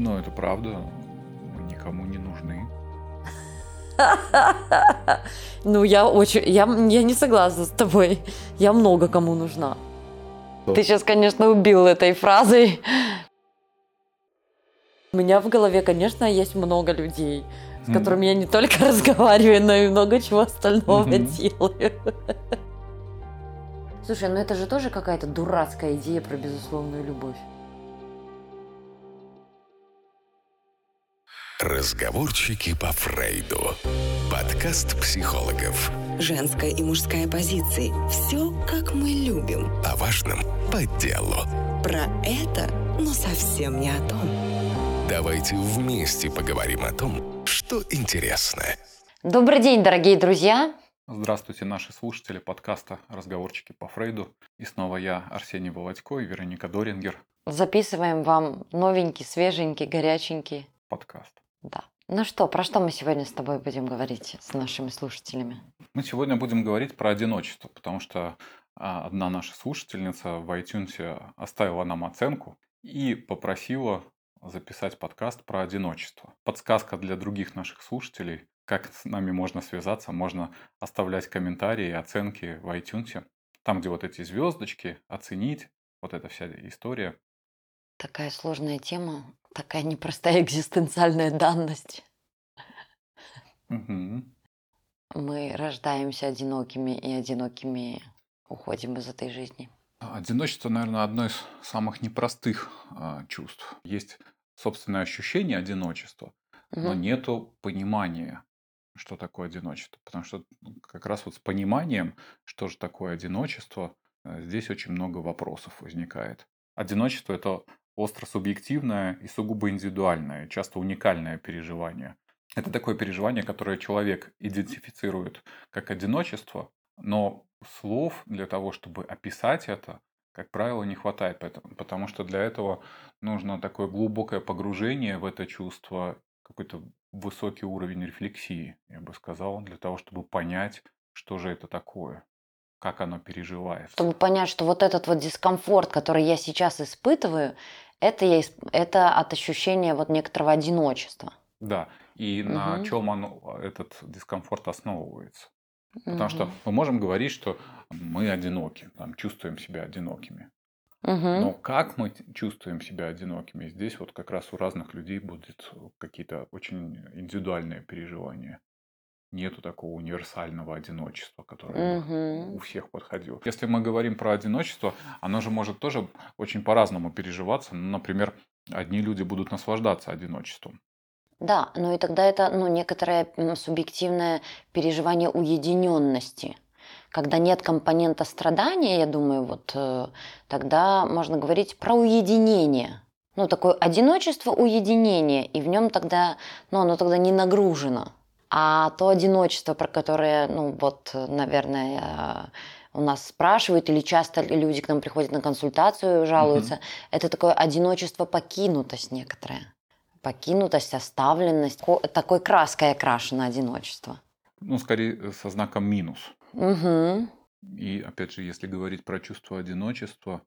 Ну, это правда. Мы никому не нужны. Ну, я очень... Я, я не согласна с тобой. Я много кому нужна. Ты сейчас, конечно, убил этой фразой. У меня в голове, конечно, есть много людей, с Мгм. которыми я не только разговариваю, но и много чего остального Мгм. делаю. Слушай, ну это же тоже какая-то дурацкая идея про безусловную любовь. Разговорчики по Фрейду. Подкаст психологов. Женская и мужская позиции. Все, как мы любим. О важном по делу. Про это, но совсем не о том. Давайте вместе поговорим о том, что интересно. Добрый день, дорогие друзья. Здравствуйте, наши слушатели подкаста «Разговорчики по Фрейду». И снова я, Арсений Володько и Вероника Дорингер. Записываем вам новенький, свеженький, горяченький. Подкаст. Да. Ну что, про что мы сегодня с тобой будем говорить с нашими слушателями? Мы сегодня будем говорить про одиночество, потому что а, одна наша слушательница в iTunes оставила нам оценку и попросила записать подкаст про одиночество. Подсказка для других наших слушателей, как с нами можно связаться, можно оставлять комментарии, оценки в iTunes, там, где вот эти звездочки, оценить, вот эта вся история. Такая сложная тема, такая непростая экзистенциальная данность. Мгм. Мы рождаемся одинокими и одинокими уходим из этой жизни. Одиночество, наверное, одно из самых непростых а, чувств. Есть собственное ощущение одиночества, но Мгм. нету понимания, что такое одиночество. Потому что ну, как раз вот с пониманием, что же такое одиночество, э, здесь очень много вопросов возникает. Одиночество – это остро субъективное и сугубо индивидуальное, часто уникальное переживание. Это такое переживание, которое человек идентифицирует как одиночество, но слов для того, чтобы описать это, как правило, не хватает, поэтому- потому что для этого нужно такое глубокое погружение в это чувство, какой-то высокий уровень рефлексии, я бы сказал, для того, чтобы понять, что же это такое, как оно переживается. Чтобы понять, что вот этот вот дискомфорт, который я сейчас испытываю, это, я, это от ощущения вот некоторого одиночества. Да, и на Мгм. чем оно, этот дискомфорт основывается. Потому что Мгм. мы можем говорить, что мы одиноки, там, чувствуем себя одинокими. Мгм. Но как мы чувствуем себя одинокими, здесь вот как раз у разных людей будут какие-то очень индивидуальные переживания. Нету такого универсального одиночества, которое Мгм. у всех подходило. Если мы говорим про одиночество, оно же может тоже очень по-разному переживаться. Ну, например, одни люди будут наслаждаться одиночеством. Да, ну и тогда это ну, некоторое субъективное переживание уединенности. Когда нет компонента страдания, я думаю, вот э, тогда можно говорить про уединение. Ну, такое одиночество, уединение, и в нем тогда, ну, оно тогда не нагружено. А то одиночество, про которое, ну, вот, наверное, э, у нас спрашивают, или часто люди к нам приходят на консультацию, жалуются, это такое одиночество, покинутость некоторая покинутость, оставленность. Ко- Такой краской окрашено одиночество. Ну, скорее, со знаком минус. Угу. И опять же, если говорить про чувство одиночества,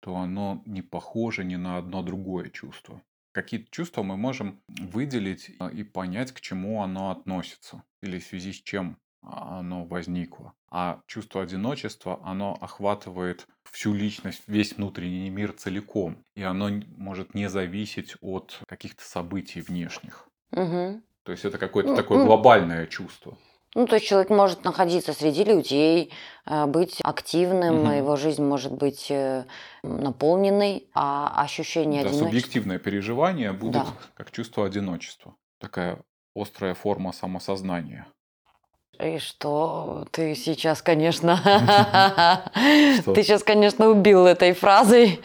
то оно не похоже ни на одно другое чувство. Какие-то чувства мы можем выделить а, и понять, к чему оно относится или в связи с чем а, оно возникло. А чувство одиночества, оно охватывает всю личность, весь внутренний мир целиком. И оно может не зависеть от каких-то событий внешних. Угу. То есть это какое-то Ну, такое глобальное чувство. Ну, то есть человек может находиться среди людей, э, быть активным, Мгм. его жизнь может быть э, наполненной, а ощущение Да, одиночества... субъективное переживание будет Да. как чувство одиночества. Такая острая форма самосознания. И что ты сейчас, конечно... Ты сейчас, конечно, убил этой фразой.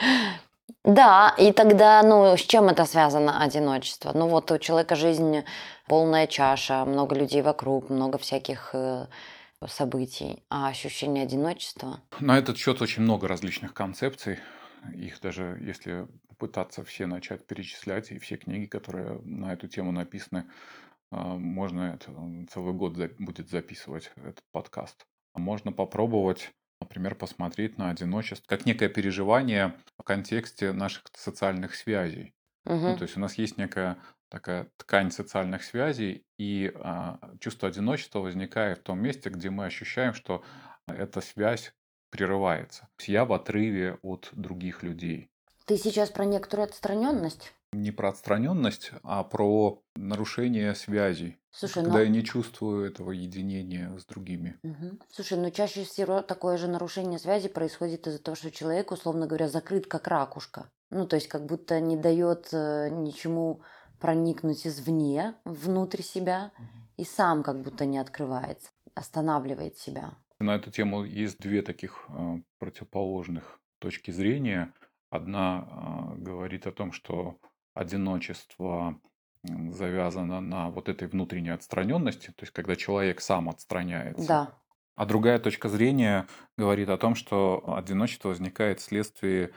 Да, и тогда, ну, с чем это связано, одиночество? Ну, вот у человека жизнь полная чаша, много людей вокруг, много всяких э, событий, а ощущение одиночества... На этот счет очень много различных концепций. Их даже, если попытаться все начать перечислять, и все книги, которые на эту тему написаны, а, можно это, целый год будет записывать этот подкаст. Можно попробовать, например, посмотреть на одиночество как некое переживание в контексте наших социальных связей. Ну, то есть у нас есть некая такая ткань социальных связей, и а, чувство одиночества возникает в том месте, где мы ощущаем, что эта связь прерывается. Я в отрыве от других людей. Ты сейчас про некоторую отстраненность? Не про отстраненность, а про нарушение связей. Слушай, когда ну... я не чувствую этого единения с другими. Угу. Слушай, ну чаще всего такое же нарушение связи происходит из-за того, что человек, условно говоря, закрыт как ракушка. Ну, то есть как будто не дает э, ничему проникнуть извне, внутрь себя, и сам как будто не открывается, останавливает себя. На эту тему есть две таких э, противоположных точки зрения. Одна э, говорит о том, что одиночество завязано на вот этой внутренней отстраненности, то есть когда человек сам отстраняется. Да. А другая точка зрения говорит о том, что одиночество возникает вследствие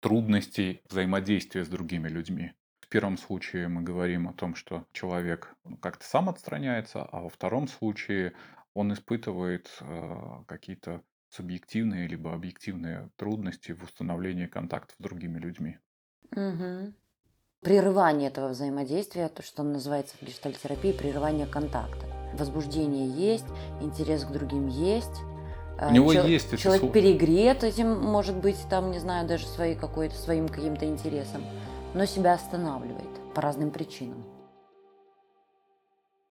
трудностей взаимодействия с другими людьми. В первом случае мы говорим о том, что человек ну, как-то сам отстраняется, а во втором случае он испытывает э, какие-то субъективные либо объективные трудности в установлении контактов с другими людьми. Угу. Прерывание этого взаимодействия, то, что называется в гештальтерапии, прерывание контакта. Возбуждение есть, интерес к другим есть. У него Чел- есть человек перегрет этим, может быть, там, не знаю, даже своей какой-то своим каким-то интересом, но себя останавливает по разным причинам.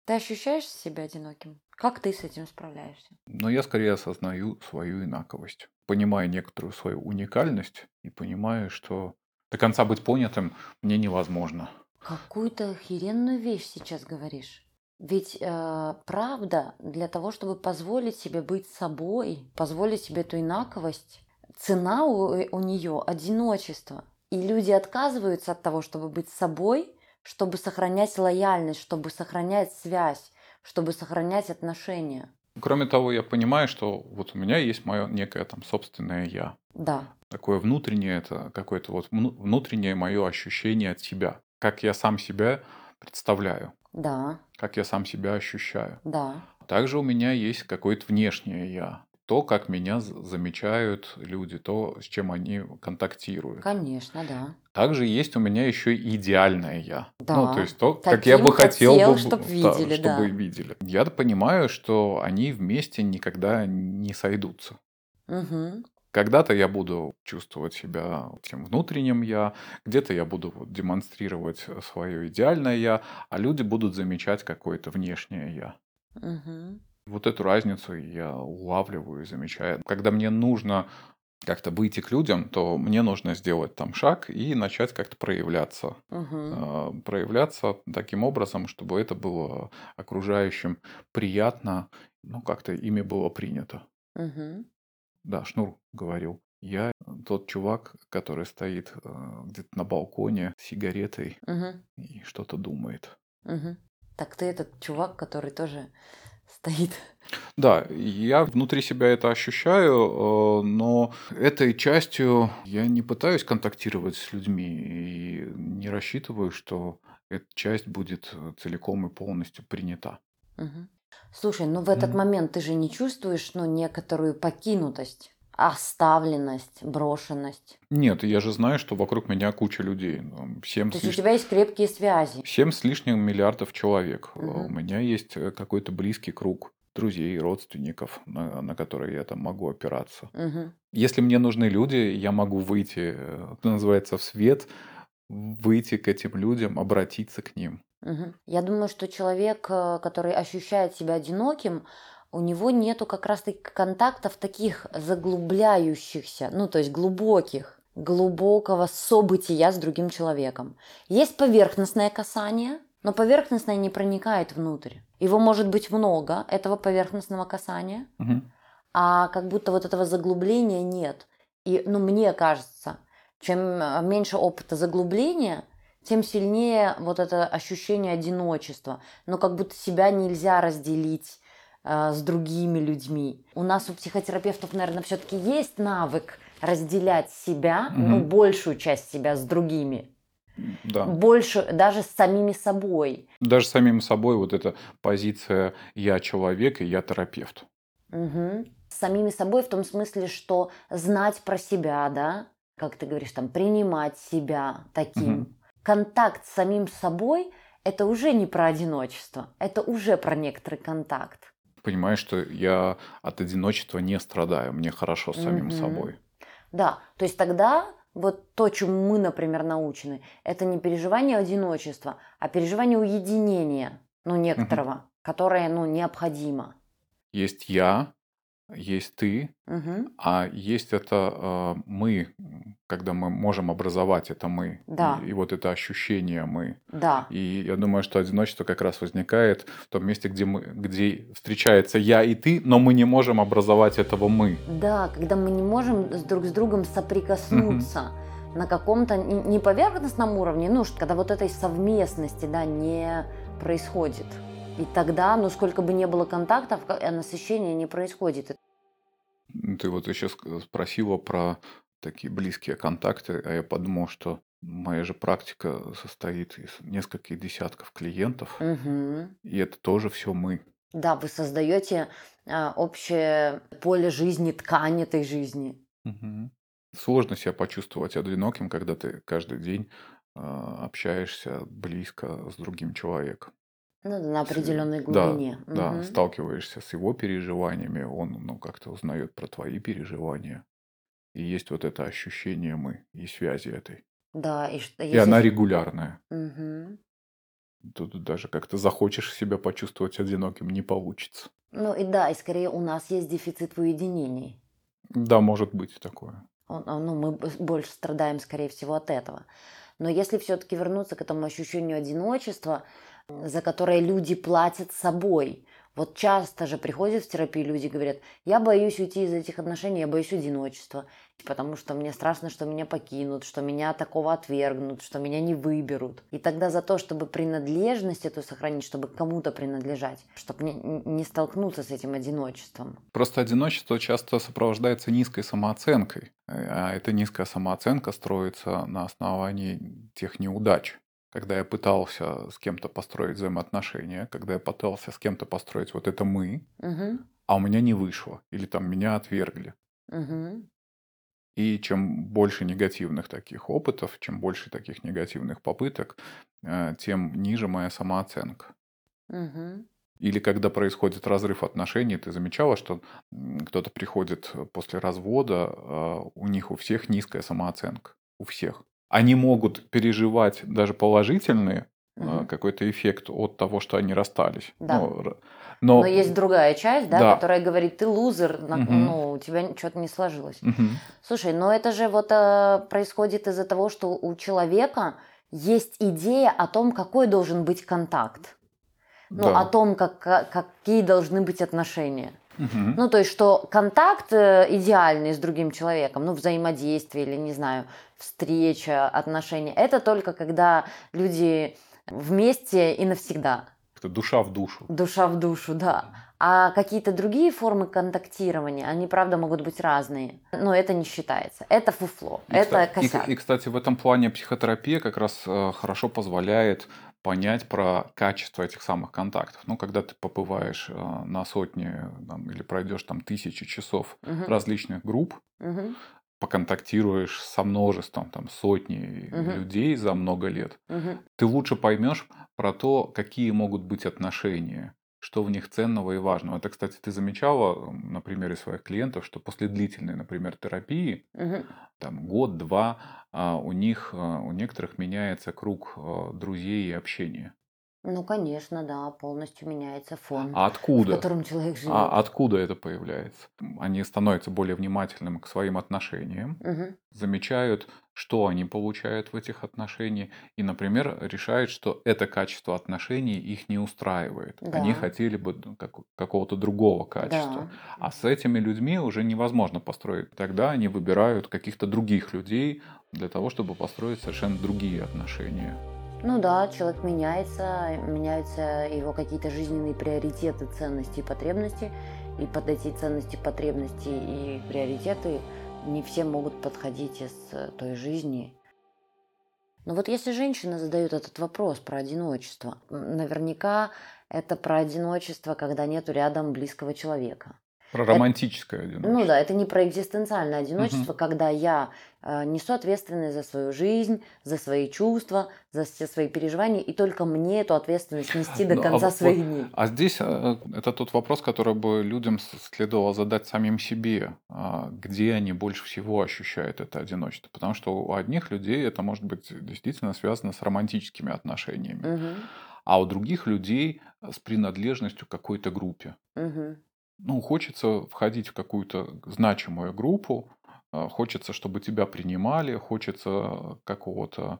Ты ощущаешь себя одиноким? Как ты с этим справляешься? Но я скорее осознаю свою инаковость. Понимаю некоторую свою уникальность и понимаю, что до конца быть понятым мне невозможно. Какую-то охеренную вещь сейчас говоришь. Ведь э, правда, для того, чтобы позволить себе быть собой, позволить себе эту инаковость, цена у, э, у нее одиночество. И люди отказываются от того, чтобы быть собой, чтобы сохранять лояльность, чтобы сохранять связь, чтобы сохранять отношения. Кроме того, я понимаю, что вот у меня есть мое некое там собственное я. Да. Такое внутреннее, это какое-то вот внутреннее мое ощущение от себя. Как я сам себя представляю. Да. Как я сам себя ощущаю. Да. Также у меня есть какое-то внешнее я. То, как меня замечают люди, то, с чем они контактируют. Конечно, да. Также есть у меня еще и идеальное я. Да. Ну, то есть то, как я бы хотел, хотел бы, чтобы да, видели, чтобы да. видели. Я понимаю, что они вместе никогда не сойдутся. Угу. Когда-то я буду чувствовать себя тем внутренним я, где-то я буду демонстрировать свое идеальное я, а люди будут замечать какое-то внешнее я. Угу. Вот эту разницу я улавливаю и замечаю. Когда мне нужно как-то выйти к людям, то мне нужно сделать там шаг и начать как-то проявляться. Угу. Проявляться таким образом, чтобы это было окружающим приятно, ну, как-то ими было принято. Угу. Да, Шнур говорил. Я тот чувак, который стоит э, где-то на балконе с сигаретой угу. и что-то думает. Угу. Так ты этот чувак, который тоже стоит. Да, я внутри себя это ощущаю, э, но этой частью я не пытаюсь контактировать с людьми и не рассчитываю, что эта часть будет целиком и полностью принята. Угу. Слушай, ну в этот mm. момент ты же не чувствуешь, ну, некоторую покинутость, оставленность, брошенность. Нет, я же знаю, что вокруг меня куча людей. 7 То есть лиш... у тебя есть крепкие связи. 7 с лишним миллиардов человек. Угу. У меня есть э, какой-то близкий круг друзей, родственников, на, на которые я там могу опираться. Угу. Если мне нужны люди, я могу выйти, э, что называется, в свет, выйти к этим людям, обратиться к ним. Угу. Я думаю, что человек, э, который ощущает себя одиноким, у него нету как раз-таки контактов таких заглубляющихся, ну то есть глубоких, глубокого события с другим человеком. Есть поверхностное касание, но поверхностное не проникает внутрь. Его может быть много, этого поверхностного касания, угу. а как будто вот этого заглубления нет. И, ну, мне кажется, чем э, меньше опыта заглубления – тем сильнее вот это ощущение одиночества. Но как будто себя нельзя разделить с другими людьми. У нас у психотерапевтов, наверное, все-таки есть навык разделять себя, угу. ну, большую часть себя с другими. Да. Больше даже с самими собой. Даже с самим собой вот эта позиция «я человек» и «я терапевт». Угу. С самими собой в том смысле, что знать про себя, да, как ты говоришь, там, принимать себя таким. Угу контакт с самим собой – это уже не про одиночество, это уже про некоторый контакт. Понимаешь, что я от одиночества не страдаю, мне хорошо с самим Мгм. собой. Да, то есть тогда вот то, чему мы, например, научены, это не переживание одиночества, а переживание уединения, ну, некоторого, которое, ну, необходимо. Есть я, есть ты, Мгм. а есть это э, мы, когда мы можем образовать это мы. Да. И, и вот это ощущение мы. Да, И я думаю, что одиночество как раз возникает в том месте, где, мы, где встречается я и ты, но мы не можем образовать этого мы. да, когда мы не можем с друг с другом соприкоснуться на каком-то не поверхностном уровне, ну, когда вот этой совместности, да, не происходит. И тогда, ну, сколько бы ни было контактов, э, насыщения не происходит. Ты вот еще ск- спросила про такие близкие контакты, а я подумал, что моя же практика состоит из нескольких десятков клиентов, Мгм. и это тоже все мы. Да, вы создаете а, общее поле жизни, ткань этой жизни. Мгм. Сложно себя почувствовать одиноким, когда ты каждый день а, общаешься близко с другим человеком. Ну, да, на С- определенной Да, глубине. да, Мгм. сталкиваешься с его переживаниями, он ну, как-то узнает про твои переживания. И есть вот это ощущение мы и связи этой. Да, и, что, И если она регулярная. Мгм. Тут даже как-то захочешь себя почувствовать одиноким, не получится. Ну и да, и скорее у нас есть дефицит в уединении. Да, может быть такое. Он- ну, мы больше страдаем, скорее всего, от этого. Но если все-таки вернуться к этому ощущению одиночества, за которое люди платят собой. Вот часто же приходят в терапию люди говорят, я боюсь уйти из этих отношений, я боюсь одиночества, потому что мне страшно, что меня покинут, что меня такого отвергнут, что меня не выберут. И тогда за то, чтобы принадлежность эту сохранить, чтобы кому-то принадлежать, чтобы не, не столкнуться с этим одиночеством. Просто одиночество часто сопровождается низкой самооценкой. А эта низкая самооценка строится на основании тех неудач. Когда я пытался с кем-то построить взаимоотношения, когда я пытался с кем-то построить вот это мы, Мгм. а у меня не вышло, или там меня отвергли. Мгм. И чем больше негативных таких опытов, чем больше таких негативных попыток, э, тем ниже моя самооценка. Мгм. Или когда происходит разрыв отношений, ты замечала, что кто-то приходит после развода, а, у них у всех низкая самооценка. У всех. Они могут переживать даже положительный Мгм. какой-то эффект от того, что они расстались. Да. Ну, но, Но есть другая часть, да, Да. которая говорит, ты лузер, Мгм. ну, у тебя что-то не сложилось. Мгм. Слушай, но это же вот э, происходит из-за того, что у человека есть идея о том, какой должен быть контакт. Ну, Да. о том, как, ка- какие должны быть отношения. Ну, то есть, что контакт э, идеальный с другим человеком, ну, взаимодействие или, не знаю, встреча, отношения, это только когда люди вместе и навсегда. Это душа в душу. Душа в душу, да. А какие-то другие формы контактирования, они, правда, могут быть разные. Но это не считается. Это фуфло. И, это кста- и, косяк. и, кстати, в этом плане психотерапия как раз э, хорошо позволяет понять про качество этих самых контактов. Ну, когда ты побываешь э, на сотни там, или пройдешь там тысячи часов Мгм. различных групп, Мгм. поконтактируешь со множеством, там, сотни Мгм. людей за много лет, Мгм. ты лучше поймешь про то, какие могут быть отношения, что в них ценного и важного. Это, кстати, ты замечала на примере своих клиентов, что после длительной, например, терапии, Мгм. там год-два, а, у них, а, у некоторых меняется круг а, друзей и общения. Ну, конечно, да, полностью меняется фон, А в откуда? котором человек живет. А откуда это появляется? Они становятся более внимательными к своим отношениям, Мгм. замечают, что они получают в этих отношениях, и, например, решают, что это качество отношений их не устраивает. Они Да. хотели бы ну, как- какого-то другого качества. Да. А с этими людьми уже невозможно построить. Тогда они выбирают каких-то других людей для того, чтобы построить совершенно другие отношения. Ну да, человек меняется, меняются его какие-то жизненные приоритеты, ценности и потребности. И под эти ценности, потребности и приоритеты не все могут подходить из э, той жизни. Но вот если женщина задает этот вопрос про одиночество, наверняка это про одиночество, когда нету рядом близкого человека. Про романтическое одиночество. Ну да, это не про экзистенциальное одиночество, угу. когда я э, несу ответственность за свою жизнь, за свои чувства, за все свои переживания, и только мне эту ответственность нести до ну, конца а, своих вот, дней. А здесь э, это тот вопрос, который бы людям следовало задать самим себе, э, где они больше всего ощущают это одиночество. Потому что у одних людей это может быть действительно связано с романтическими отношениями. Угу. А у других людей с принадлежностью к какой-то группе. Угу ну, хочется входить в какую-то значимую группу, а, хочется, чтобы тебя принимали, хочется какого-то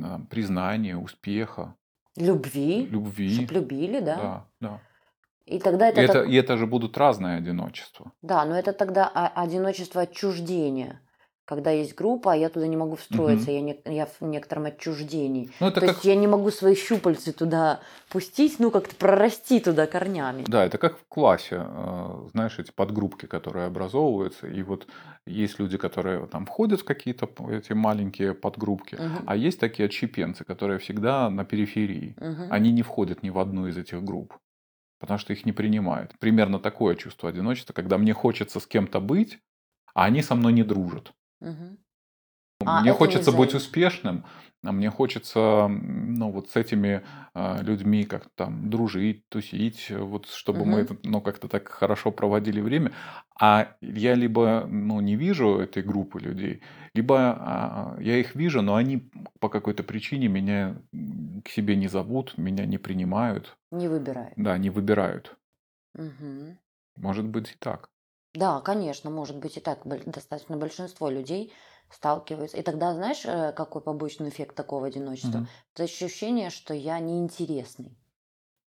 а, признания, успеха. Любви. Любви. Чтоб любили, да? Да, да. И тогда это... И, это, так... и это же будут разные одиночества. Да, но это тогда одиночество отчуждения когда есть группа, а я туда не могу встроиться, угу. я, не, я в некотором отчуждении. Ну, это То как... есть я не могу свои щупальцы туда пустить, ну как-то прорасти туда корнями. Да, это как в классе, э, знаешь, эти подгруппки, которые образовываются, и вот есть люди, которые там входят в какие-то эти маленькие подгруппки, угу. а есть такие отщепенцы, которые всегда на периферии. Угу. Они не входят ни в одну из этих групп потому что их не принимают. Примерно такое чувство одиночества, когда мне хочется с кем-то быть, а они со мной не дружат. Угу. А, мне хочется быть успешным, а мне хочется, ну, вот с этими э, людьми как там дружить, тусить, вот чтобы угу. мы, ну, как-то так хорошо проводили время. А я либо, ну, не вижу этой группы людей, либо э, я их вижу, но они по какой-то причине меня к себе не зовут, меня не принимают. Не выбирают. Да, не выбирают. Угу. Может быть и так. Да, конечно, может быть и так. Достаточно большинство людей сталкиваются. И тогда, знаешь, э, какой побочный эффект такого одиночества? Мгм. Это ощущение, что я неинтересный.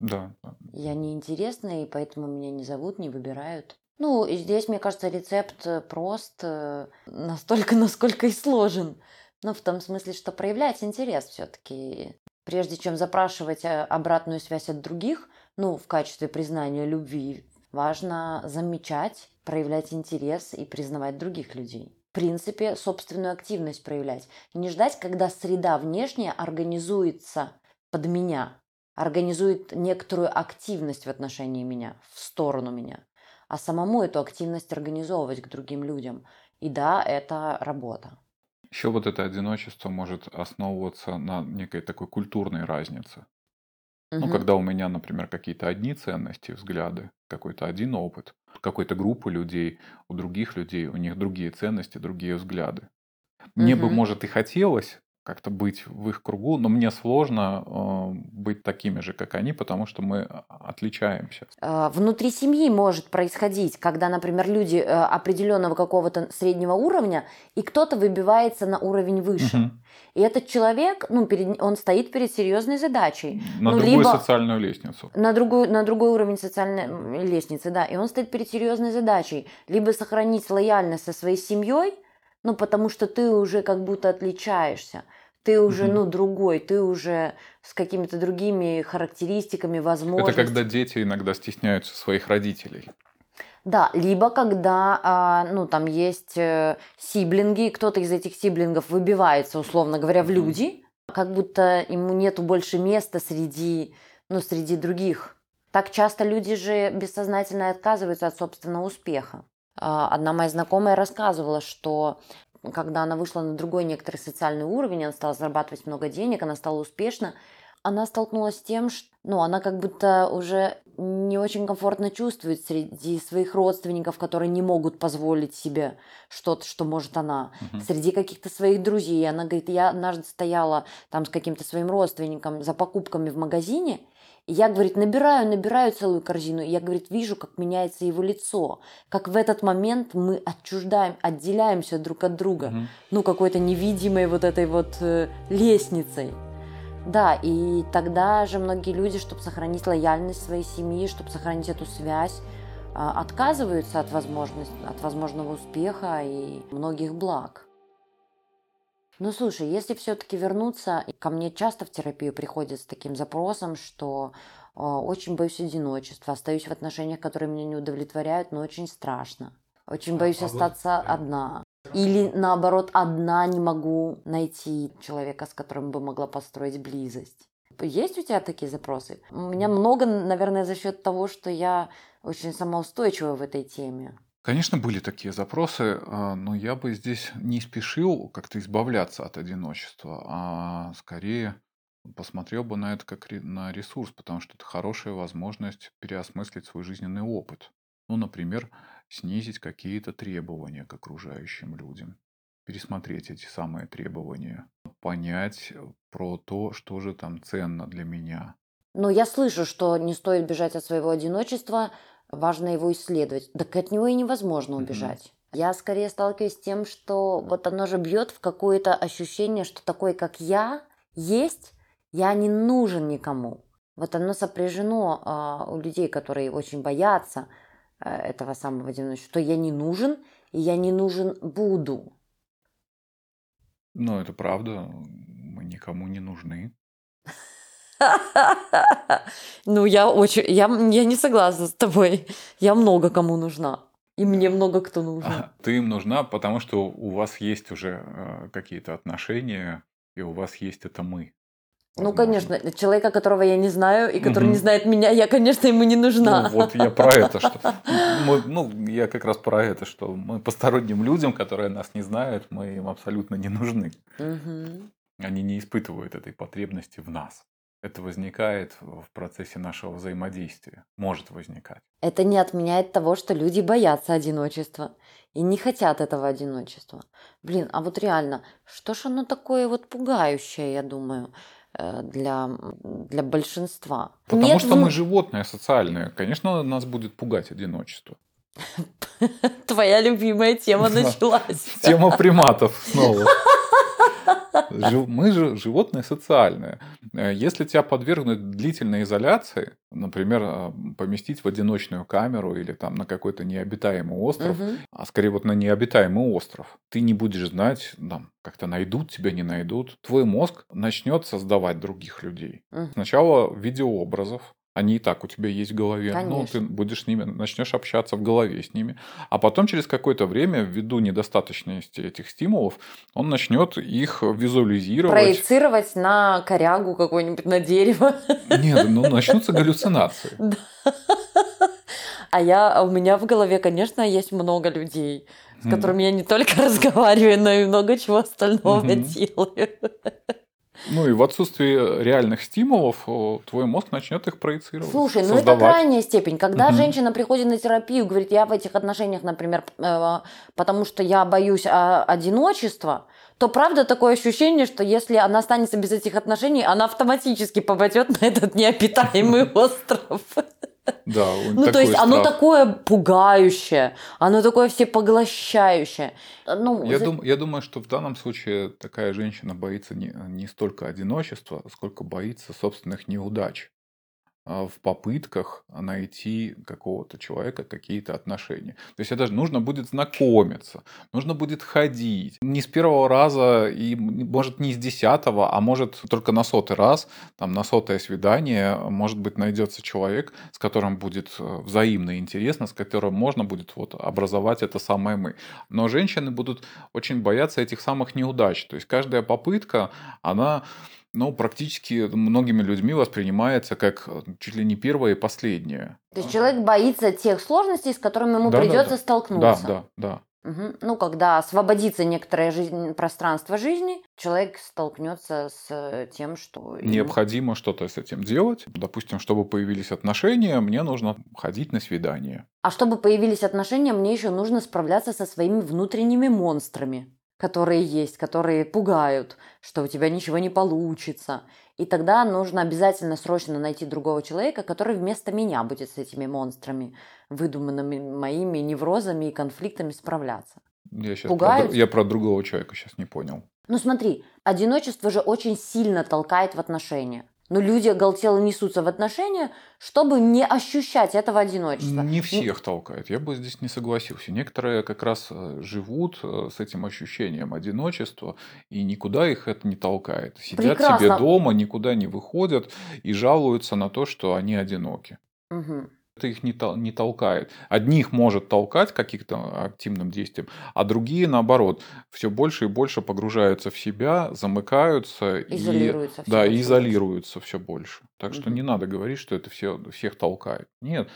Да. Я неинтересный, и поэтому меня не зовут, не выбирают. Ну, и здесь, мне кажется, рецепт э, прост э, настолько, насколько и сложен. Ну, в том смысле, что проявлять интерес все-таки. Прежде чем запрашивать обратную связь от других, ну, в качестве признания любви, важно замечать проявлять интерес и признавать других людей. В принципе, собственную активность проявлять. Не ждать, когда среда внешняя организуется под меня, организует некоторую активность в отношении меня, в сторону меня, а самому эту активность организовывать к другим людям. И да, это работа. Еще вот это одиночество может основываться на некой такой культурной разнице. Угу. Ну, когда у меня, например, какие-то одни ценности, взгляды, какой-то один опыт, какой-то группы людей, у других людей, у них другие ценности, другие взгляды. Мне угу. бы, может, и хотелось как-то быть в их кругу, но мне сложно э, быть такими же, как они, потому что мы а, отличаемся. А, внутри семьи может происходить, когда, например, люди э, определенного какого-то среднего уровня, и кто-то выбивается на уровень выше. Угу. И этот человек, ну, перед, он стоит перед серьезной задачей. На ну, другую либо социальную лестницу. На, другую, на другой уровень социальной лестницы, да. И он стоит перед серьезной задачей. Либо сохранить лояльность со своей семьей, ну, потому что ты уже как будто отличаешься. Ты уже, угу. ну, другой, ты уже с какими-то другими характеристиками, возможностями. Это когда дети иногда стесняются своих родителей. Да, либо когда, а, ну, там есть э, сиблинги, кто-то из этих сиблингов выбивается, условно говоря, в люди, как будто ему нету больше места среди, ну, среди других. Так часто люди же бессознательно отказываются от собственного успеха. А, одна моя знакомая рассказывала, что когда она вышла на другой некоторый социальный уровень, она стала зарабатывать много денег, она стала успешна, она столкнулась с тем, что ну, она как будто уже не очень комфортно чувствует среди своих родственников, которые не могут позволить себе что-то, что может она. Угу. Среди каких-то своих друзей. Она говорит, я однажды стояла там с каким-то своим родственником за покупками в магазине, и я, говорит, набираю, набираю целую корзину. И я, говорит, вижу, как меняется его лицо. Как в этот момент мы отчуждаем, отделяемся друг от друга. Угу. Ну, какой-то невидимой вот этой вот э, лестницей. Да, и тогда же многие люди, чтобы сохранить лояльность своей семьи, чтобы сохранить эту связь, а, отказываются от, возможности, от возможного успеха и многих благ. Ну слушай, если все-таки вернуться, ко мне часто в терапию приходят с таким запросом, что э, очень боюсь одиночества, остаюсь в отношениях, которые меня не удовлетворяют, но очень страшно. Очень боюсь а, остаться а вот... одна. Или наоборот, одна не могу найти человека, с которым бы могла построить близость. Есть у тебя такие запросы? У меня много, наверное, за счет того, что я очень самоустойчивы в этой теме. Конечно, были такие запросы, а, но я бы здесь не спешил как-то избавляться от одиночества, а скорее посмотрел бы на это как на ресурс, потому что это хорошая возможность переосмыслить свой жизненный опыт. Ну, например, снизить какие-то требования к окружающим людям, пересмотреть эти самые требования, понять про то, что же там ценно для меня. Но я слышу, что не стоит бежать от своего одиночества, важно его исследовать. Так от него и невозможно убежать. Mm-hmm. Я скорее сталкиваюсь с тем, что вот оно же бьет в какое-то ощущение, что такой, как я, есть, я не нужен никому. Вот оно сопряжено э, у людей, которые очень боятся э, этого самого одиночества, что я не нужен, и я не нужен буду. Ну, это правда. Мы никому не нужны. Ну, я очень... Я, я не согласна с тобой. Я много кому нужна. И мне много кто нужен. Ты им нужна, потому что у вас есть уже э, какие-то отношения, и у вас есть это мы. Ну, конечно, человека, которого я не знаю и который угу. не знает меня, я, конечно, ему не нужна. Ну, вот я про это, что мы, ну, я как раз про это, что мы посторонним людям, которые нас не знают, мы им абсолютно не нужны. Угу. Они не испытывают этой потребности в нас. Это возникает в процессе нашего взаимодействия, может возникать. Это не отменяет того, что люди боятся одиночества и не хотят этого одиночества. Блин, а вот реально, что ж оно такое вот пугающее, я думаю, э, для, для большинства? Потому Нет, что ну... мы животные социальные. Конечно, нас будет пугать одиночество. Твоя любимая тема началась. Тема приматов снова. Мы же животные социальные. Э, если тебя подвергнуть длительной изоляции, например, э, поместить в одиночную камеру или там на какой-то необитаемый остров, угу. а скорее вот на необитаемый остров, ты не будешь знать, там, как-то найдут тебя, не найдут. Твой мозг начнет создавать других людей. Угу. Сначала в виде образов, они и так у тебя есть в голове. Конечно. Ну, ты будешь с ними, начнешь общаться в голове с ними. А потом через какое-то время, ввиду недостаточности этих стимулов, он начнет их визуализировать. Проецировать на корягу какой-нибудь, на дерево. Нет, ну начнутся галлюцинации. А я, а у меня в голове, конечно, есть много людей, с которыми я не только разговариваю, но и много чего остального делаю. Ну и в отсутствии реальных стимулов твой мозг начнет их проецировать. Слушай, создавать. ну это крайняя степень. Когда угу. женщина приходит на терапию, говорит, я в этих отношениях, например, э, потому что я боюсь а, одиночества, то правда такое ощущение, что если она останется без этих отношений, она автоматически попадет на этот необитаемый остров. Да, ну, то есть страх. оно такое пугающее, оно такое всепоглощающее. Ну, я, за... дум, я думаю, что в данном случае такая женщина боится не, не столько одиночества, сколько боится собственных неудач. А, в попытках найти какого-то человека какие-то отношения. То есть это нужно будет знакомиться, нужно будет ходить. Не с первого раза и, может, не с десятого, а может только на сотый раз, там, на сотое свидание, может быть, найдется человек, с которым будет э, взаимно интересно, с которым можно будет вот образовать это самое мы. Но женщины будут очень бояться этих самых неудач. То есть каждая попытка, она ну, практически многими людьми воспринимается как э, чуть ли не первое и последнее. То есть человек боится тех сложностей, с которыми ему да, придется да, столкнуться. Да, да, да. Угу. Ну, когда освободится некоторое жизнь, пространство жизни, человек столкнется с тем, что... Необходимо что-то с этим делать. Допустим, чтобы появились отношения, мне нужно ходить на свидание. А чтобы появились отношения, мне еще нужно справляться со своими внутренними монстрами которые есть, которые пугают, что у тебя ничего не получится. И тогда нужно обязательно срочно найти другого человека, который вместо меня будет с этими монстрами, выдуманными моими неврозами и конфликтами справляться. Я, сейчас Пугают? Про, я про другого человека сейчас не понял. Ну смотри, одиночество же очень сильно толкает в отношения. Но люди оголтело несутся в отношения, чтобы не ощущать этого одиночества. Не всех толкает. Я бы здесь не согласился. Некоторые как раз э, живут э, с этим ощущением одиночества, и никуда их это не толкает. Сидят Прекрасно. себе дома, никуда не выходят и жалуются на то, что они одиноки. Угу это их не, тол- не толкает. Одних может толкать каких-то активным действием, а другие, наоборот, все больше и больше погружаются в себя, замыкаются. Изолируются. И, да, и изолируются все больше. Так что угу. не надо говорить, что это все, всех толкает. Нет.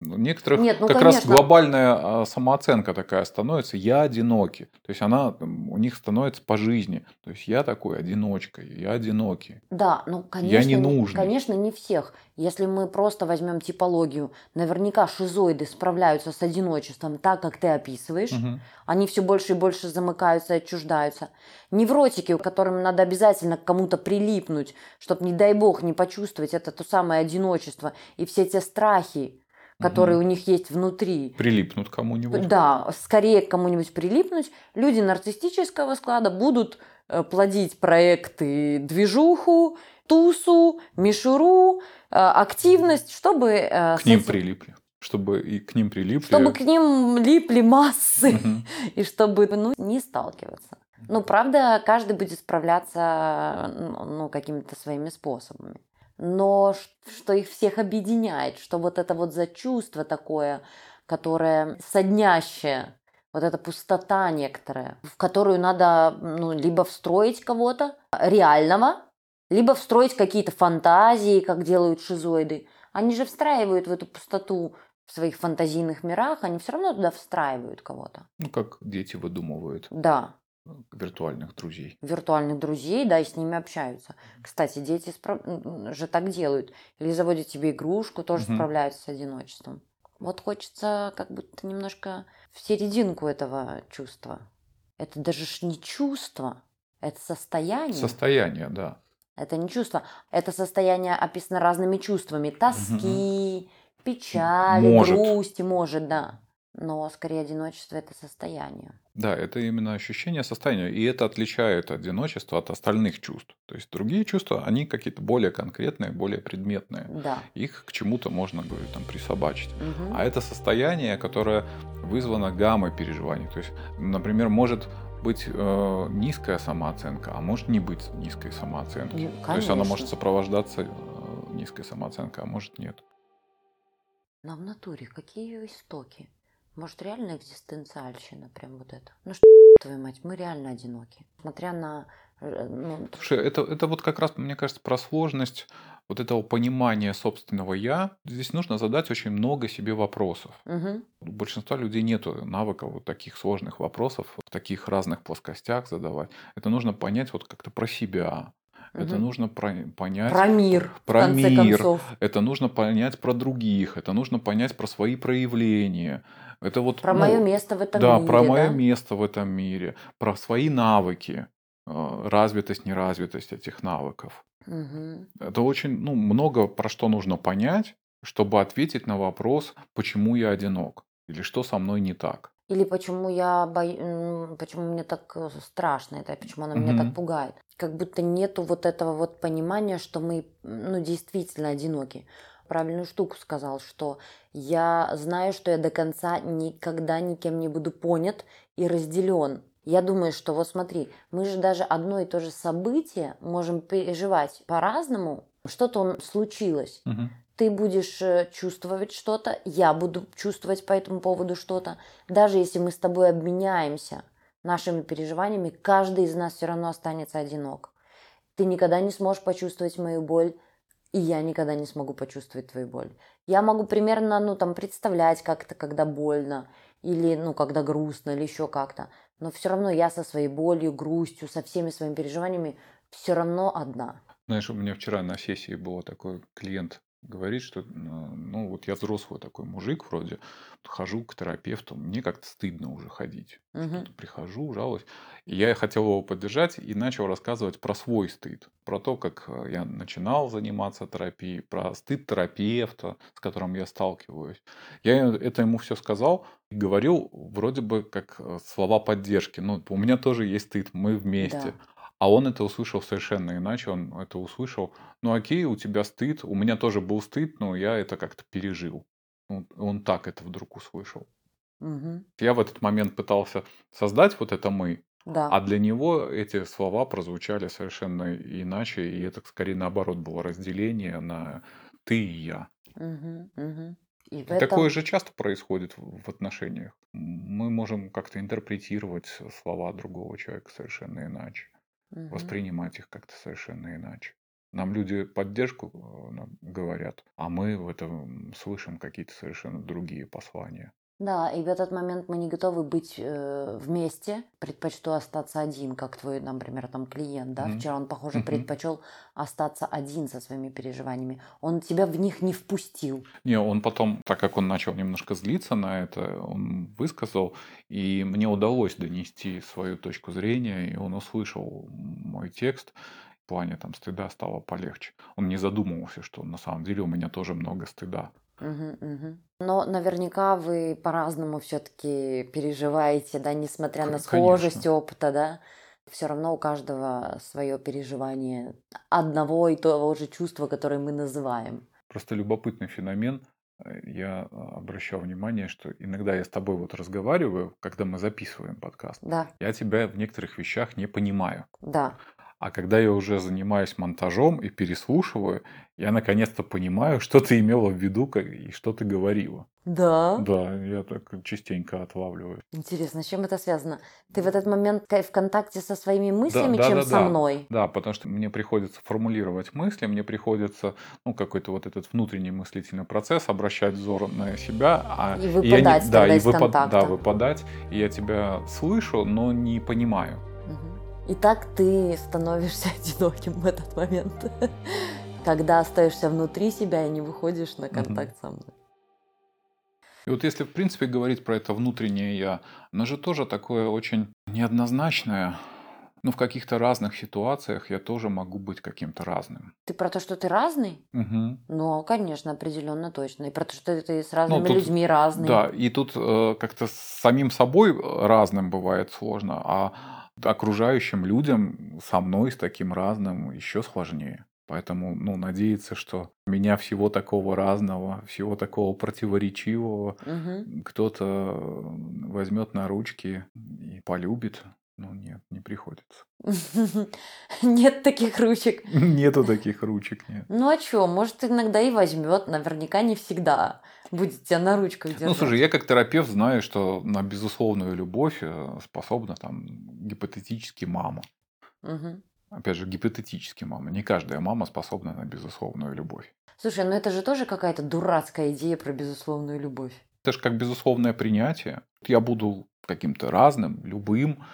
У некоторых Нет, ну, как раз конечно. глобальная а, самооценка такая становится. Я одинокий. То есть она у них становится по жизни. То есть я такой одиночка, я одинокий. Да, ну, конечно, не не- нужный. конечно, не всех. Если мы просто возьмем типологию, наверняка шизоиды справляются с одиночеством так, как ты описываешь. Мгм. Они все больше и больше замыкаются и отчуждаются. Невротики, которым надо обязательно к кому-то прилипнуть, чтобы, не дай бог, не почувствовать это то самое одиночество и все те страхи, которые у них есть внутри. Прилипнут кому-нибудь. Да, скорее к кому-нибудь прилипнуть. Люди нарциссического склада будут э, плодить проекты движуху, тусу, мишуру, э, активность, чтобы... э, К ним этим- прилипли. Чтобы и к ним прилипли. Чтобы к ним липли массы, Мгм. и чтобы ну, не сталкиваться. Ну, правда, каждый будет справляться ну, какими-то своими способами. Но что их всех объединяет, что вот это вот за чувство такое, которое соднящее, вот эта пустота некоторая, в которую надо ну, либо встроить кого-то реального, либо встроить какие-то фантазии, как делают шизоиды. Они же встраивают в эту пустоту в своих фантазийных мирах, они все равно туда встраивают кого-то. Ну, как дети выдумывают Да, виртуальных друзей. виртуальных друзей, да, и с ними общаются. Кстати, дети спра- м, же так делают. Или заводят себе игрушку, тоже Мгм. справляются с одиночеством. Вот хочется как будто немножко в серединку этого чувства. Это даже ж не чувство, это состояние. Состояние, да. Это не чувство. Это состояние описано разными чувствами. Тоски, печали, Может. грусти, может, да. Но скорее одиночество это состояние. Да, это именно ощущение состояния. И это отличает одиночество от остальных чувств. То есть другие чувства, они какие-то более конкретные, более предметные. Да. Их к чему-то можно, говорю, там, присобачить. Мгм. А это состояние, которое вызвано гаммой переживаний. То есть, например, может быть э, низкая самооценка, а может не быть низкой самооценки. Ну, То есть она может сопровождаться э, низкой самооценкой, а может нет. Но в натуре какие ее истоки? Может, реально экзистенциальщина, прям вот это? Ну что, твою мать, мы реально одиноки. Смотря на... э, ну, Слушай, это, это вот как раз, мне кажется, про сложность вот этого понимания собственного «я». Здесь нужно задать очень много себе вопросов. мгм. У большинства людей нет навыка вот таких сложных вопросов, в таких разных плоскостях задавать. Это нужно понять вот как-то про себя. Это Мгм. нужно про- понять Про мир, про в конце мир. концов. Это нужно понять про других, это нужно понять про свои проявления. Это вот, Про ну, мое место в этом да, мире. про мое да? место в этом мире, про свои навыки, э, развитость, неразвитость этих навыков. Мгм. Это очень, ну, много про что нужно понять, чтобы ответить на вопрос, почему я одинок или что со мной не так. Или почему я бою... м, почему мне так э, страшно это, почему она меня Мгм. так пугает. Как будто нету вот этого вот понимания, что мы ну, действительно одиноки. Правильную штуку сказал, что я знаю, что я до конца никогда никем не буду понят и разделен. Я думаю, что вот смотри, мы же даже одно и то же событие можем переживать по-разному. Что-то случилось Мгм. ты будешь э, чувствовать что-то, я буду чувствовать по этому поводу что-то. Даже если мы с тобой обменяемся нашими переживаниями, каждый из нас все равно останется одинок. Ты никогда не сможешь почувствовать мою боль, и я никогда не смогу почувствовать твою боль. Я могу примерно, ну, там, представлять как-то, когда больно, или, ну, когда грустно, или еще как-то. Но все равно я со своей болью, грустью, со всеми своими переживаниями все равно одна. Знаешь, у меня вчера на сессии был такой клиент, говорит, что, э, ну, вот я взрослый такой мужик вроде, хожу к терапевту, мне как-то стыдно уже ходить. Что-то прихожу, жалуюсь. И я хотел его поддержать и начал рассказывать про свой стыд, про то, как э, я начинал заниматься терапией, про стыд терапевта, с которым я сталкиваюсь. Я это ему все сказал и говорил вроде бы как э, слова поддержки. Ну, у меня тоже есть стыд, мы вместе. Да. А он это услышал совершенно иначе. Он это услышал. Ну окей, у тебя стыд. У меня тоже был стыд, но я это как-то пережил. Он, он так это вдруг услышал. Мгм. Я в этот момент пытался создать вот это мы, Да. а для него эти слова прозвучали совершенно иначе, и это скорее наоборот было разделение на ты и я. Мгм, мгм. И этом- такое же часто происходит в отношениях. Мы можем как-то интерпретировать слова другого человека совершенно иначе, Мгм. воспринимать их как-то совершенно иначе. Нам люди поддержку э, говорят, а мы в этом слышим какие-то совершенно другие послания. Да, и в этот момент мы не готовы быть э, вместе. Предпочту остаться один, как твой, например, там клиент, да? Мгм. Вчера он, похоже, Мгм. предпочел остаться один со своими переживаниями. Он тебя в них не впустил. Не, он потом, так как он начал немножко злиться на это, он высказал, и мне удалось донести свою точку зрения, и он услышал мой текст. В плане там стыда стало полегче. Он не задумывался, что на самом деле у меня тоже много стыда. Мгм, мгм. Но наверняка вы по-разному все-таки переживаете, да, несмотря на схожесть конечно. опыта, да. Все равно у каждого свое переживание одного и того же чувства, которое мы называем. Просто любопытный феномен. Э, Я а, обращал внимание, что иногда я с тобой вот разговариваю, когда мы записываем подкаст. Да, Я тебя в некоторых вещах не понимаю. да. А когда я уже занимаюсь монтажом и переслушиваю, я наконец-то понимаю, что ты имела в виду и что ты говорила. Да. Да, я так частенько отлавливаю. Интересно, с чем это связано? Ты в этот момент в контакте со своими мыслями, да, чем да, со да. мной? Да, потому что мне приходится формулировать мысли, мне приходится, ну, какой-то вот этот внутренний мыслительный процесс, обращать взор на себя. А И я выпадать да, и выпад- контакта. Да, выпадать. И я тебя слышу, но не понимаю. И так ты становишься одиноким в этот момент, когда остаешься внутри себя и не выходишь на контакт со мной. И вот если, в принципе, говорить про это внутреннее «я», оно же тоже такое очень неоднозначное. Ну, в каких-то разных ситуациях я тоже могу быть каким-то разным. Ты про то, что ты разный? Мгм. Ну, конечно, определенно точно. И про то, что ты с разными Ну, тут- людьми разный. Да, и тут э, как-то с самим собой разным бывает сложно, а окружающим людям со мной с таким разным еще сложнее. Поэтому, ну, надеяться, что меня всего такого разного, всего такого противоречивого Мгм. кто-то возьмет на ручки и полюбит, ну, нет, не приходится. Нет таких ручек. Нету таких ручек, нет. Ну а что, может, иногда и возьмет, наверняка не всегда будет тебя на ручках держать. Ну, слушай, я как терапевт знаю, что на безусловную любовь э, способна там гипотетически мама. Опять же, гипотетически мама. Не каждая мама способна на безусловную любовь. Слушай, ну это же тоже какая-то дурацкая идея про безусловную любовь. Это же как безусловное принятие. Я буду каким-то разным, любым,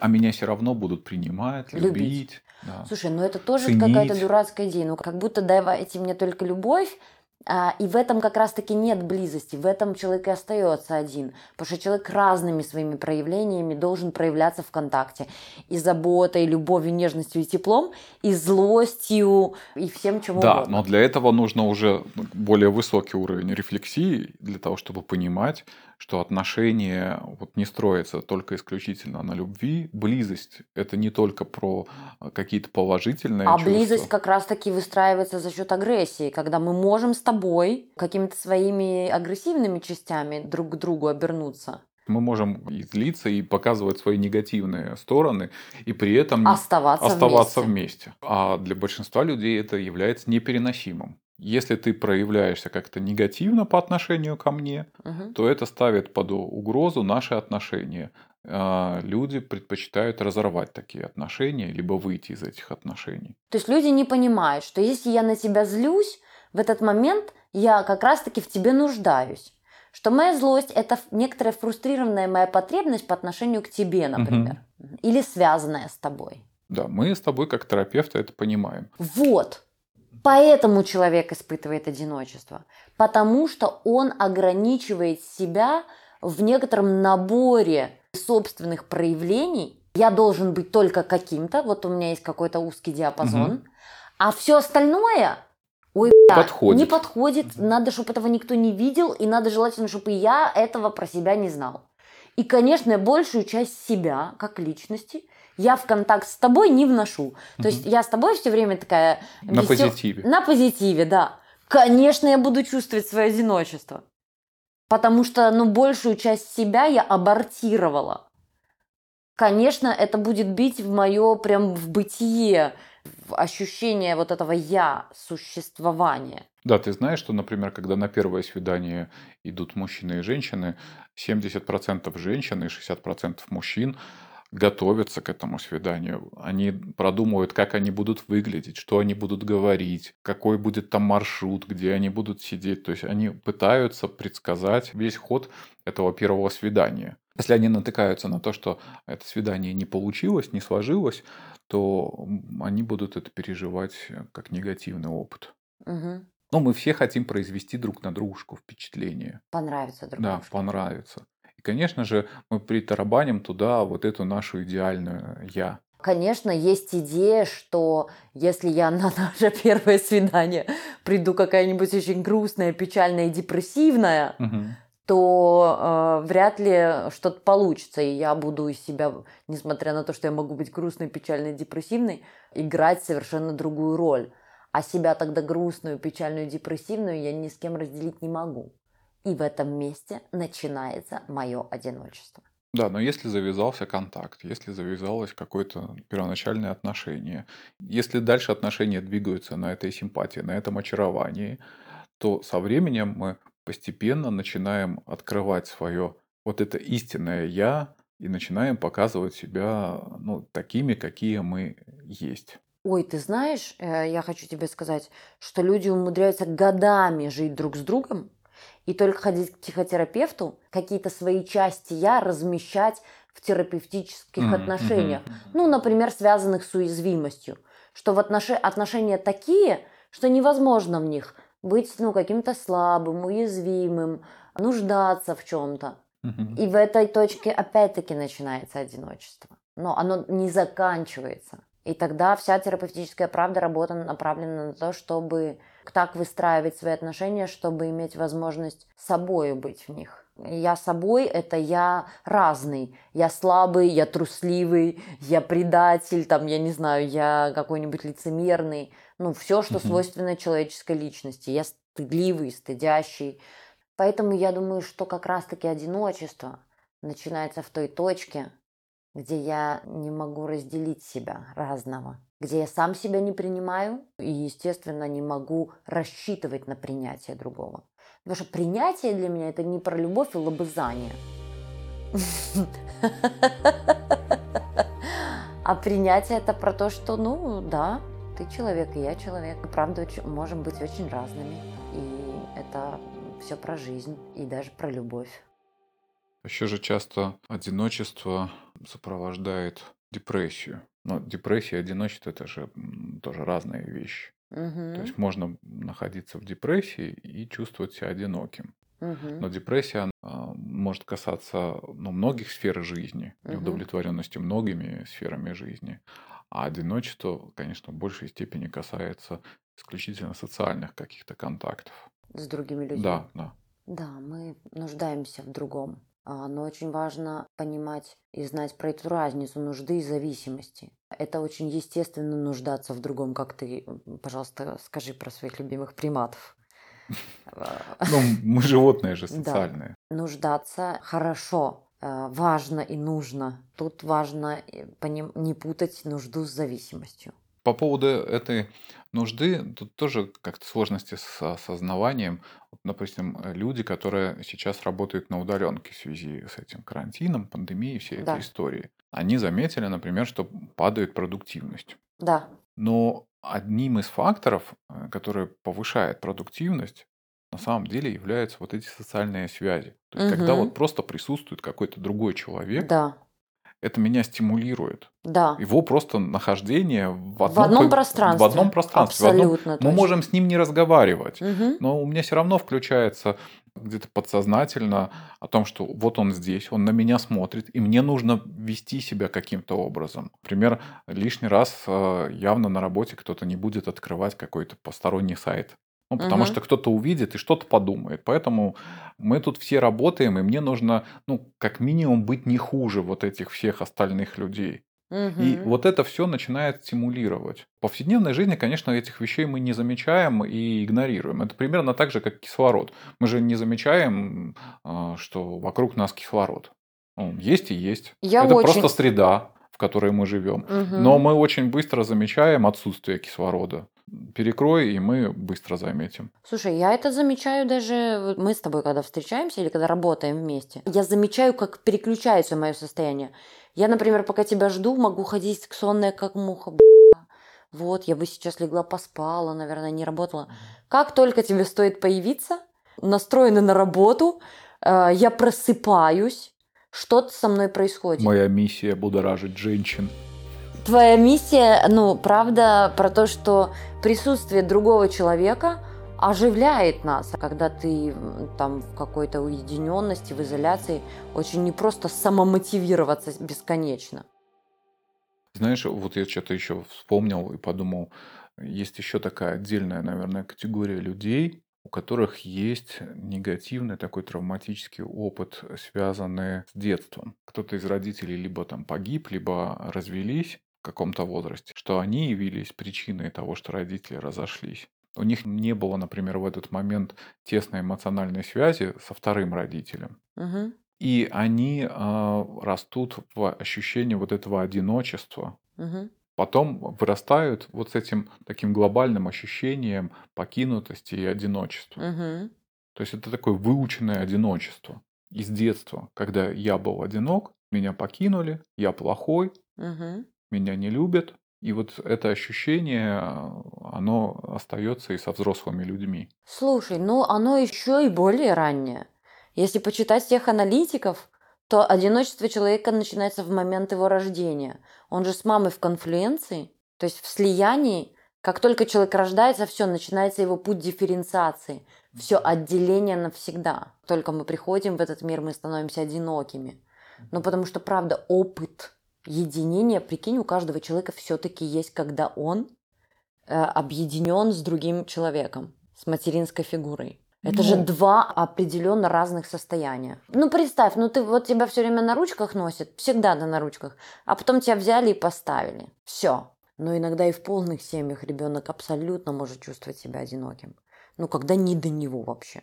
а меня все равно будут принимать, Любить. любить. да. Слушай, ну это тоже какая-то дурацкая идея. Ну как будто давайте мне только любовь, а, и в этом как раз-таки нет близости, в этом человек и остается один. Потому что человек разными своими проявлениями должен проявляться в контакте. И заботой, и любовью, нежностью и теплом, и злостью, и всем чем Да, угодно. но для этого нужно уже более высокий уровень рефлексии, для того, чтобы понимать, что отношения вот не строятся только исключительно на любви. Близость – это не только про э, какие-то положительные А чувства. близость как раз-таки выстраивается за счет агрессии, когда мы можем с тобой какими-то своими агрессивными частями друг к другу обернуться, Мы можем и злиться, и показывать свои негативные стороны, и при этом оставаться, оставаться вместе. вместе. А для большинства людей это является непереносимым. Если ты проявляешься как-то негативно по отношению ко мне, Мгм. то это ставит под угрозу наши отношения. А, Люди предпочитают разорвать такие отношения, либо выйти из этих отношений. То есть люди не понимают, что если я на тебя злюсь, в этот момент я как раз-таки в тебе нуждаюсь. Что моя злость – это некоторая фрустрированная моя потребность по отношению к тебе, например. Или связанная с тобой. Да, мы с тобой как терапевты это понимаем. Вот. Поэтому человек испытывает одиночество. Потому что он ограничивает себя в некотором наборе собственных проявлений. Я должен быть только каким-то, вот у меня есть какой-то узкий диапазон, Мгм. а все остальное, ой, Подходит. не подходит, надо, чтобы этого никто не видел, и надо желательно, чтобы я этого про себя не знал. И, конечно, большую часть себя, как личности, я в контакт с тобой не вношу. То есть я с тобой все время такая... На позитиве. На позитиве, да. Конечно, я буду чувствовать свое одиночество. Потому что, ну, большую часть себя я абортировала. Конечно, это будет бить в мое прям в бытие, в ощущение вот этого я, существования. Да, ты знаешь, что, например, когда на первое свидание идут мужчины и женщины, 70% женщин и 60% мужчин готовятся к этому свиданию. Они продумывают, как они будут выглядеть, что они будут говорить, какой будет там маршрут, где они будут сидеть. То есть они пытаются предсказать весь ход этого первого свидания. Если они натыкаются на то, что это свидание не получилось, не сложилось, то они будут это переживать как негативный опыт. Угу. Но мы все хотим произвести друг на дружку впечатление. Понравится друг Да, понравится. И, конечно же, мы притарабаним туда вот эту нашу идеальную «я». Конечно, есть идея, что если я на наше первое свидание приду какая-нибудь очень грустная, печальная и депрессивная, Мгм. то э, вряд ли что-то получится, и я буду из себя, несмотря на то, что я могу быть грустной, печальной, депрессивной, играть совершенно другую роль. А себя тогда грустную, печальную, депрессивную я ни с кем разделить не могу. И в этом месте начинается мое одиночество. Да, но если завязался контакт, если завязалось какое-то первоначальное отношение, если дальше отношения двигаются на этой симпатии, на этом очаровании, то со временем мы постепенно начинаем открывать свое вот это истинное «я» и начинаем показывать себя ну, такими, какие мы есть. Ой, ты знаешь, э, я хочу тебе сказать, что люди умудряются годами жить друг с другом и только ходить к психотерапевту, какие-то свои части я размещать в терапевтических Мгм, отношениях. мгм. Ну, например, связанных с уязвимостью. Что в отнош- отношения такие, что невозможно в них быть ну, каким-то слабым, уязвимым, нуждаться в чем-то. И в этой точке опять-таки начинается одиночество. Но оно не заканчивается. И тогда вся терапевтическая правда работа направлена на то, чтобы так выстраивать свои отношения, чтобы иметь возможность собой быть в них. Я собой – это я разный. Я слабый, я трусливый, я предатель, там, я не знаю, я какой-нибудь лицемерный. Ну, все, что свойственно человеческой личности. Я стыдливый, стыдящий. Поэтому я думаю, что как раз-таки одиночество начинается в той точке, где я не могу разделить себя разного, где я сам себя не принимаю и, естественно, не могу рассчитывать на принятие другого. Потому что принятие для меня это не про любовь и лобызание. А принятие это про то, что, ну да, ты человек, и я человек. Правда, можем быть очень разными. И это все про жизнь и даже про любовь. Еще же часто одиночество сопровождает депрессию. Но депрессия и одиночество это же тоже разные вещи. Мгм. То есть можно находиться в депрессии и чувствовать себя одиноким. Мгм. Но депрессия она, а, может касаться ну, многих сфер жизни, неудовлетворенности многими сферами жизни. А одиночество, конечно, в большей степени касается исключительно социальных каких-то контактов. С другими людьми. Да, да. Да, мы нуждаемся в другом. А, Но очень важно понимать и знать про эту разницу нужды и зависимости. Это очень естественно нуждаться в другом, как ты, пожалуйста, скажи про своих любимых приматов. А, Ну, мы животные же Да. социальные. Нуждаться хорошо, а, важно и нужно. Тут важно э, не путать нужду с зависимостью. По поводу этой нужды, тут тоже как-то сложности с осознаванием. Вот, допустим, э, люди, которые сейчас работают на удаленке в связи с этим карантином, пандемией, всей Да. этой историей, они заметили, например, что падает продуктивность. Да, Но одним из факторов, э, который повышает продуктивность, на самом деле являются вот эти социальные связи. То есть, когда Мгм. вот просто присутствует какой-то другой человек, да, это меня стимулирует. да. Его просто нахождение в В одном, одном по- пространстве. В одном пространстве. в одном- Абсолютно Мы можем с ним не разговаривать, Мгм. но у меня все равно включается где-то подсознательно о том, что вот он здесь, он на меня смотрит, и мне нужно вести себя каким-то образом. Например, лишний раз э, явно на работе кто-то не будет открывать какой-то посторонний сайт. Ну, потому Мгм. что кто-то увидит и что-то подумает. Поэтому мы тут все работаем, и мне нужно, ну, как минимум, быть не хуже вот этих всех остальных людей. И Мгм. вот это все начинает стимулировать. В повседневной жизни, конечно, этих вещей мы не замечаем и игнорируем. Это примерно так же, как кислород. Мы же не замечаем, а, что вокруг нас кислород. Он есть и есть. Я это очень- просто среда, в которой мы живем. Мгм. Но мы очень быстро замечаем отсутствие кислорода. Перекрой, и мы быстро заметим. Слушай, я это замечаю даже, мы с тобой, когда встречаемся или когда работаем вместе, я замечаю, как переключается мое состояние. Я, например, пока тебя жду, могу ходить сонная, как муха. Вот, я бы сейчас легла, поспала, наверное, не работала. Как только тебе стоит появиться, настроены на работу, э, я просыпаюсь, что-то со мной происходит. Моя миссия будоражить женщин. Твоя миссия, ну, правда, про то, что присутствие другого человека оживляет нас, когда ты там в какой-то уединенности, в изоляции, очень не просто самомотивироваться бесконечно. Знаешь, вот я что-то еще вспомнил и подумал, есть еще такая отдельная, наверное, категория людей, у которых есть негативный такой травматический опыт, связанный с детством. Кто-то из родителей либо там погиб, либо развелись каком-то возрасте, что они явились причиной того, что родители разошлись. У них не было, например, в этот момент тесной эмоциональной связи со вторым родителем. Мгм. И они а, растут в ощущении вот этого одиночества, Мгм. потом вырастают вот с этим таким глобальным ощущением покинутости и одиночества. Мгм. То есть это такое выученное одиночество из детства, когда я был одинок, меня покинули, я плохой, Мгм. Меня не любят. И вот это ощущение, оно остается и со взрослыми людьми. Слушай, ну оно еще и более раннее. Если почитать всех аналитиков, то одиночество человека начинается в момент его рождения. Он же с мамой в конфлюенции, то есть в слиянии. Как только человек рождается, все, начинается его путь дифференциации. Все отделение навсегда. Только мы приходим в этот мир, мы становимся одинокими. Ну, потому что, правда, опыт единения, прикинь, у каждого человека все-таки есть, когда он э, объединен с другим человеком, с материнской фигурой. Это же Ну. два определенно разных состояния. Ну, представь, ну ты вот тебя все время на ручках носит, всегда да на ручках, а потом тебя взяли и поставили. Все. Но иногда и в полных семьях ребенок абсолютно может чувствовать себя одиноким. Ну, когда не до него вообще.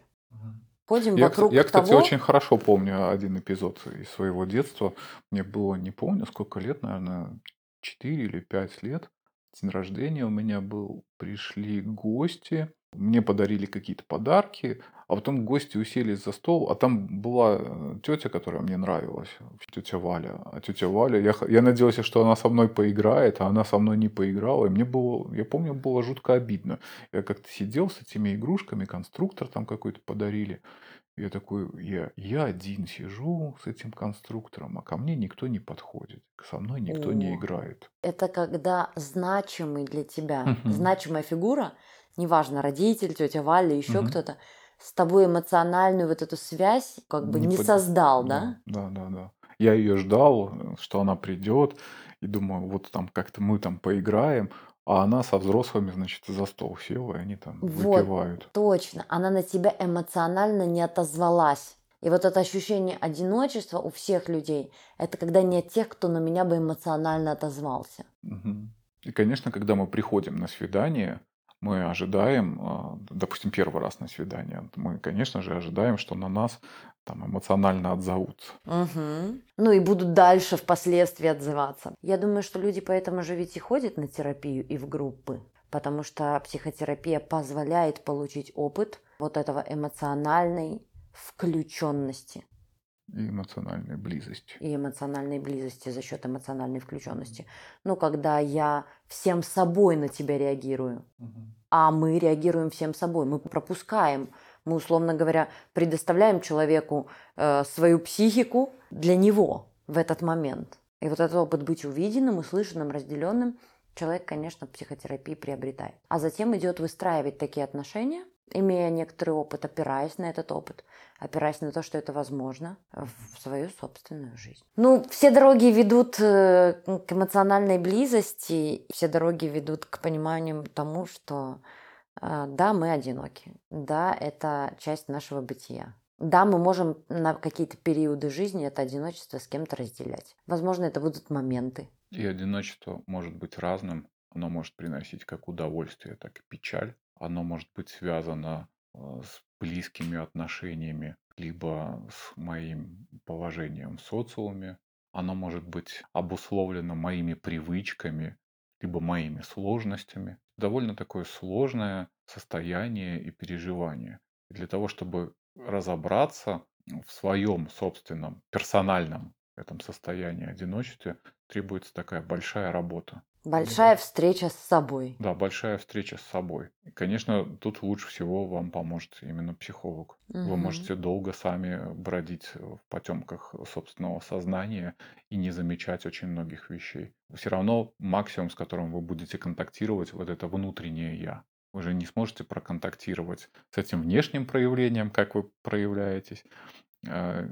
Ходим Я, вокруг я, кстати, того... очень хорошо помню один эпизод из своего детства. Мне было, не помню, сколько лет, наверное, 4 или 5 лет. День рождения у меня был. Пришли гости, мне подарили какие-то подарки, а потом гости уселись за стол, а там была тетя, которая мне нравилась, тетя Валя. А тетя Валя, я, я надеялся, что она со мной поиграет, а она со мной не поиграла. И мне было, я помню, было жутко обидно. Я как-то сидел с этими игрушками, конструктор там какой-то подарили. Я такой, я, я один сижу с этим конструктором, а ко мне никто не подходит, со мной никто не О. играет. Это когда значимый для тебя, значимая фигура, неважно, родитель, тетя Валя, еще Мгм. кто-то, с тобой эмоциональную вот эту связь как бы Не не, под- создал, да? Да, да, да. Я ее ждал, что она придет, и думаю, вот там как-то мы там поиграем, а она со взрослыми, значит, за стол села, и они там Вот. выпивают. Точно, она на тебя эмоционально не отозвалась. И вот это ощущение одиночества у всех людей, это когда нет тех, кто на меня бы эмоционально отозвался. Мгм. И, конечно, когда мы приходим на свидание, мы ожидаем, а, допустим, первый раз на свидание, мы, конечно же, ожидаем, что на нас там эмоционально отзовутся. Мгм. Ну и будут дальше впоследствии отзываться. Я думаю, что люди поэтому же ведь и ходят на терапию и в группы, потому что психотерапия позволяет получить опыт вот этого эмоциональной включенности И эмоциональная близость. и эмоциональной близости за счет эмоциональной включенности. Ну, когда я всем собой на тебя реагирую, а мы реагируем всем собой, мы пропускаем, мы, условно говоря, предоставляем человеку э, свою психику для него в этот момент. И вот этот опыт быть увиденным, услышанным, разделенным человек, конечно, в психотерапии приобретает. А затем идет выстраивать такие отношения, имея некоторый опыт, опираясь на этот опыт, опираясь на то, что это возможно в свою собственную жизнь. Ну, все дороги ведут э, к эмоциональной близости, все дороги ведут к пониманию тому, что э, да, мы одиноки, да, это часть нашего бытия. Да, мы можем на какие-то периоды жизни это одиночество с кем-то разделять. Возможно, это будут моменты. И одиночество может быть разным. Оно может приносить как удовольствие, так и печаль. Оно может быть связано э, с близкими отношениями, либо с моим положением в социуме. Оно может быть обусловлено моими привычками, либо моими сложностями. довольно такое сложное состояние и переживание. И для того, чтобы разобраться в своем собственном персональном этом состоянии одиночестве, требуется такая большая работа. Большая встреча с собой. Да, большая встреча с собой. И, конечно, тут лучше всего вам поможет именно психолог. Вы Мгм. можете долго сами бродить в потемках собственного сознания и не замечать очень многих вещей. Все равно максимум, с которым вы будете контактировать, вот это внутреннее я. Вы же не сможете проконтактировать с этим внешним проявлением, как вы проявляетесь. Э,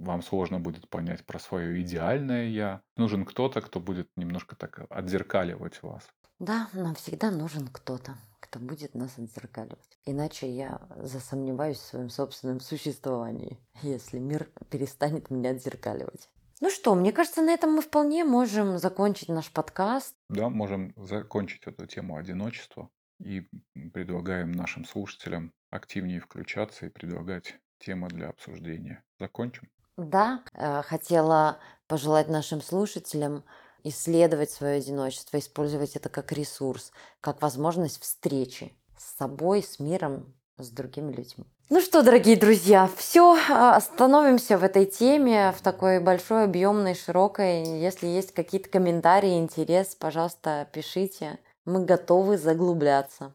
Вам сложно будет понять про свое идеальное я. Нужен кто-то, кто будет немножко так отзеркаливать вас. Да, нам всегда нужен кто-то, кто будет нас отзеркаливать. Иначе я засомневаюсь в своем собственном существовании, если мир перестанет меня отзеркаливать. Ну что, мне кажется, на этом мы вполне можем закончить наш подкаст. Да, можем закончить эту тему одиночества и предлагаем нашим слушателям активнее включаться и предлагать темы для обсуждения. Закончим? Да, э, хотела пожелать нашим слушателям исследовать свое одиночество, использовать это как ресурс, как возможность встречи с собой, с миром, с другими людьми. Ну что, дорогие друзья, все, остановимся в этой теме, в такой большой, объемной, широкой. Если есть какие-то комментарии, интерес, пожалуйста, пишите. Мы готовы заглубляться.